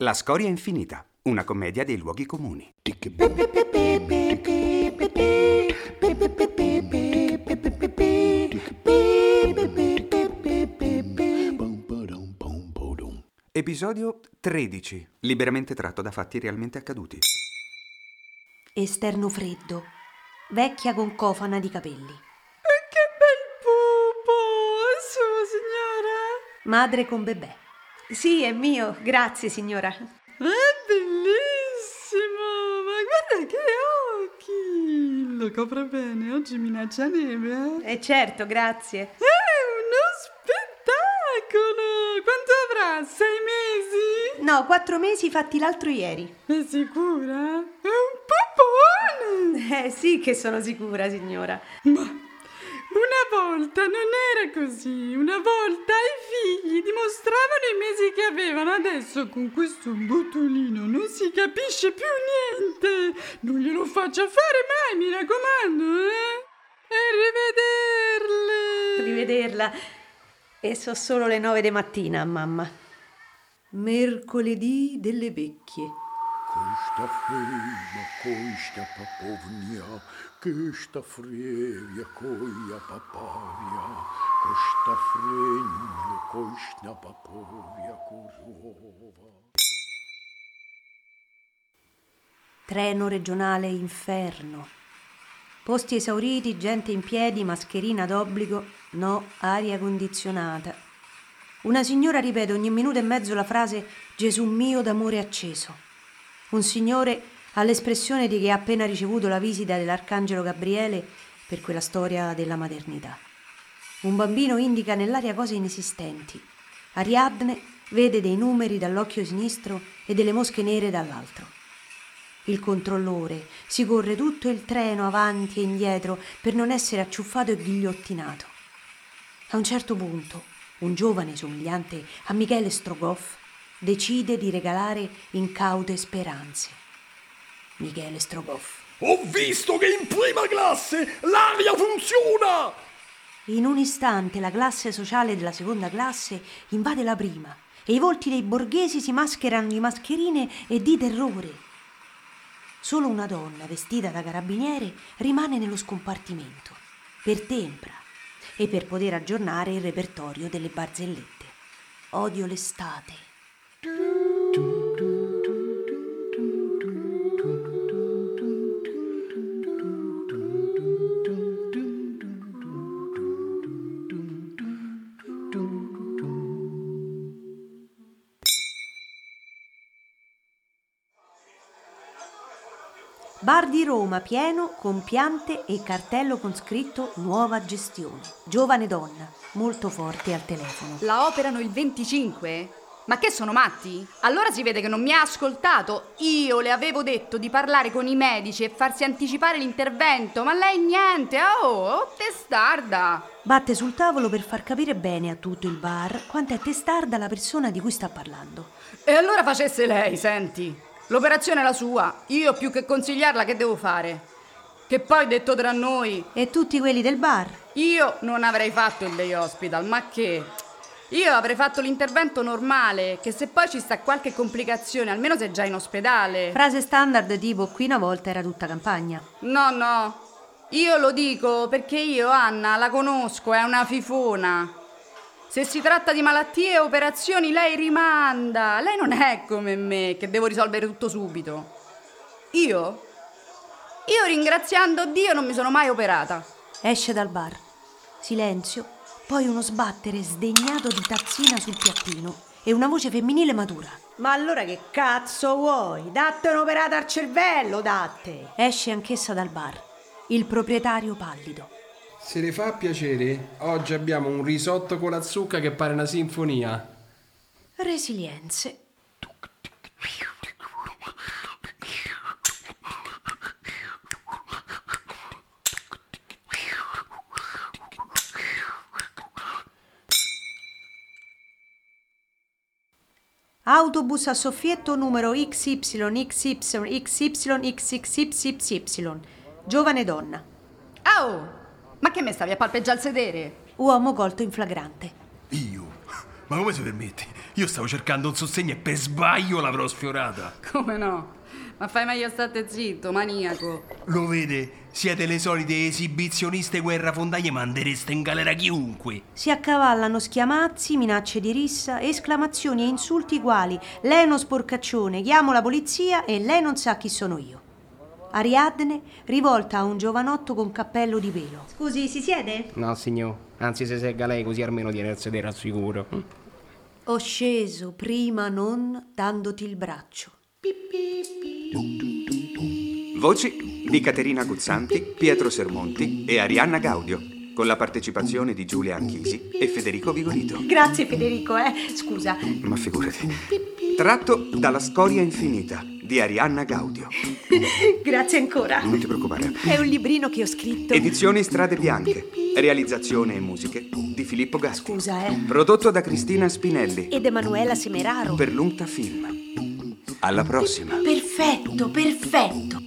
La storia infinita, una commedia dei luoghi comuni. Episodio 13, liberamente tratto da fatti realmente accaduti. Esterno freddo, vecchia con cofana di capelli. Che bel pupo! È suo, signora? Madre con bebè. Sì, è mio, grazie signora. È bellissimo! Ma guarda che occhi! Lo copre bene, oggi minaccia neve, eh? Certo, grazie. È uno spettacolo! Quanto avrà? Sei mesi? No, quattro mesi fatti l'altro ieri. È sicura? È un papone! Eh sì che sono sicura, signora. Ma una volta non era così. Una volta i figli dimostravano i mesi che avevano. Adesso con questo botulino non si capisce più niente. Non glielo faccia fare mai, mi raccomando, eh? E rivederle. Rivederla. E so solo le nove di mattina, mamma. Mercoledì delle vecchie. Questa fredda, questa papovnia, questa frevia, coia paparia, fregna, questa papovia, corova. Treno regionale inferno. Posti esauriti, gente in piedi, mascherina d'obbligo, no, aria condizionata. Una signora ripete ogni minuto e mezzo la frase Gesù mio d'amore acceso. Un signore ha l'espressione di chi ha appena ricevuto la visita dell'arcangelo Gabriele per quella storia della maternità. Un bambino indica nell'aria cose inesistenti. Ariadne vede dei numeri dall'occhio sinistro e delle mosche nere dall'altro. Il controllore si corre tutto il treno avanti e indietro per non essere acciuffato e ghigliottinato. A un certo punto, un giovane somigliante a Michele Strogoff decide di regalare incaute speranze. Michele Strogoff. Ho visto che in prima classe l'aria funziona! In un istante la classe sociale della seconda classe invade la prima e i volti dei borghesi si mascherano di mascherine e di terrore. Solo una donna vestita da carabiniere rimane nello scompartimento, per tempra e per poter aggiornare il repertorio delle barzellette. Odio l'estate. Bar di Roma pieno con piante e cartello con scritto Nuova gestione. Giovane donna, molto forte al telefono. La operano il 25? Ma che sono matti? Allora si vede che non mi ha ascoltato. Io le avevo detto di parlare con i medici e farsi anticipare l'intervento, ma lei niente. Oh, oh testarda. Batte sul tavolo per far capire bene a tutto il bar quanto è testarda la persona di cui sta parlando. E allora facesse lei, senti. L'operazione è la sua. Io più che consigliarla che devo fare? Che poi detto tra noi, E tutti quelli del bar? io non avrei fatto il day hospital, ma che? Io avrei fatto l'intervento normale, che se poi ci sta qualche complicazione, almeno sei già in ospedale. Frase standard tipo qui una volta era tutta campagna. No, no. Io lo dico perché io Anna la conosco, è una fifona. Se si tratta di malattie e operazioni, lei rimanda. Lei non è come me, che devo risolvere tutto subito. Io? Io ringraziando Dio non mi sono mai operata. Esce dal bar. Silenzio, poi uno sbattere sdegnato di tazzina sul piattino e una voce femminile matura. Ma allora che cazzo vuoi? Datte un'operata al cervello, datte! Esce anch'essa dal bar. Il proprietario pallido. Se le fa piacere, oggi abbiamo un risotto con la zucca che pare una sinfonia. Resilienze. Autobus a soffietto numero XYXYXYXYXXY. Giovane donna. Oh! Ma che me stavi a palpeggiare al sedere? Uomo colto in flagrante. Io, Ma come si permette? Io stavo cercando un sostegno e per sbaglio l'avrò sfiorata. Come no? Ma fai meglio state zitto, maniaco. Lo vede? Siete le solite esibizioniste guerrafondaie, mandereste in galera chiunque. Si accavallano schiamazzi, minacce di rissa, esclamazioni e insulti quali lei è uno sporcaccione, chiamo la polizia e lei non sa chi sono io. Ariadne rivolta a un giovanotto con cappello di pelo. Scusi, si siede? No, signor. Anzi, se segga lei così almeno tiene il sedere al sicuro. Ho sceso prima non dandoti il braccio. Voci di Caterina Guzzanti, Pietro Sermonti e Arianna Gaudio, con la partecipazione di Giulia Anchisi e Federico Vigorito. Grazie Federico, eh. Scusa. Ma figurati. Tratto dalla Storia Infinita di Arianna Gaudio. Grazie ancora. Non ti preoccupare. È un librino che ho scritto. Edizioni Strade Bianche. Realizzazione e musiche di Filippo Gatti. Scusa, eh. Prodotto da Cristina Spinelli Ed Emanuela Semeraro. per l'Unta Film. Alla prossima. Perfetto, perfetto.